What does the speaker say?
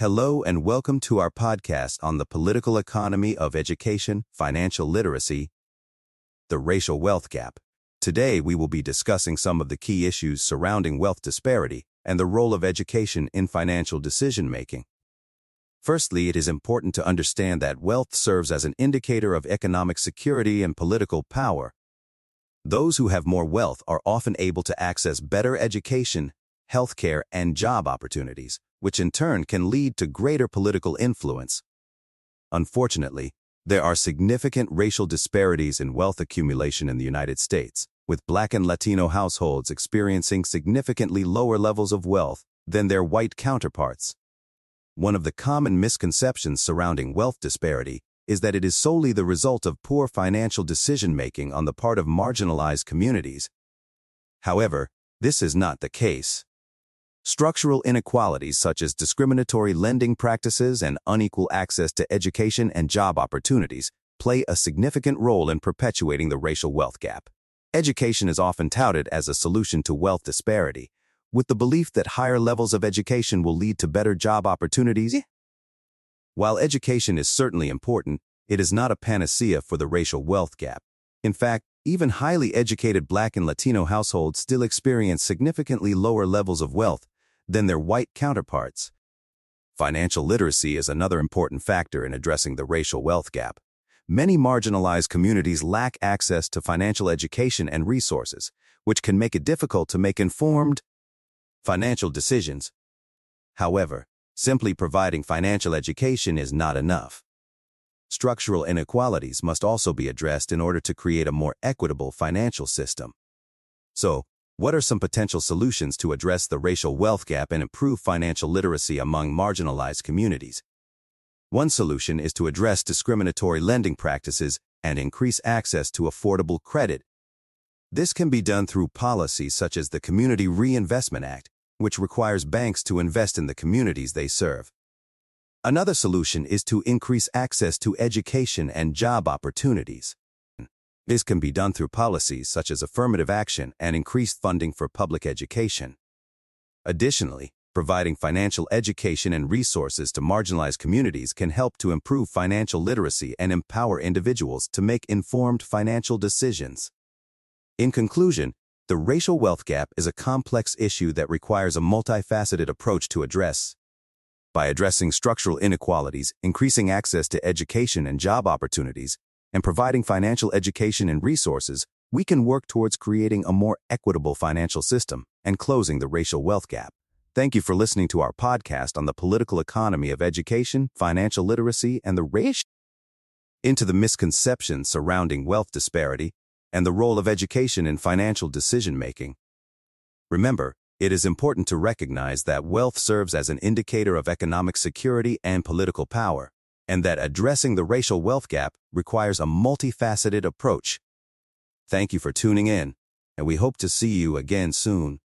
Hello and welcome to our podcast on the political economy of education, financial literacy, the racial wealth gap. Today, we will be discussing some of the key issues surrounding wealth disparity and the role of education in financial decision-making. Firstly, it is important to understand that wealth serves as an indicator of economic security and political power. Those who have more wealth are often able to access better education, healthcare, and job opportunities, which in turn can lead to greater political influence. Unfortunately, there are significant racial disparities in wealth accumulation in the United States, with Black and Latino households experiencing significantly lower levels of wealth than their white counterparts. One of the common misconceptions surrounding wealth disparity is that it is solely the result of poor financial decision-making on the part of marginalized communities. However, this is not the case. Structural inequalities such as discriminatory lending practices and unequal access to education and job opportunities play a significant role in perpetuating the racial wealth gap. Education is often touted as a solution to wealth disparity, with the belief that higher levels of education will lead to better job opportunities. While education is certainly important, it is not a panacea for the racial wealth gap. In fact, even highly educated Black and Latino households still experience significantly lower levels of wealth than their white counterparts. Financial literacy is another important factor in addressing the racial wealth gap. Many marginalized communities lack access to financial education and resources, which can make it difficult to make informed financial decisions. However, simply providing financial education is not enough. Structural inequalities must also be addressed in order to create a more equitable financial system. So, what are some potential solutions to address the racial wealth gap and improve financial literacy among marginalized communities? One solution is to address discriminatory lending practices and increase access to affordable credit. This can be done through policies such as the Community Reinvestment Act, which requires banks to invest in the communities they serve. Another solution is to increase access to education and job opportunities. This can be done through policies such as affirmative action and increased funding for public education. Additionally, providing financial education and resources to marginalized communities can help to improve financial literacy and empower individuals to make informed financial decisions. In conclusion, the racial wealth gap is a complex issue that requires a multifaceted approach to address. By addressing structural inequalities, increasing access to education and job opportunities, and providing financial education and resources, we can work towards creating a more equitable financial system and closing the racial wealth gap. Thank you for listening to our podcast on the political economy of education, financial literacy, and the race into the misconceptions surrounding wealth disparity and the role of education in financial decision-making. Remember, it is important to recognize that wealth serves as an indicator of economic security and political power and that addressing the racial wealth gap requires a multifaceted approach. Thank you for tuning in, and we hope to see you again soon.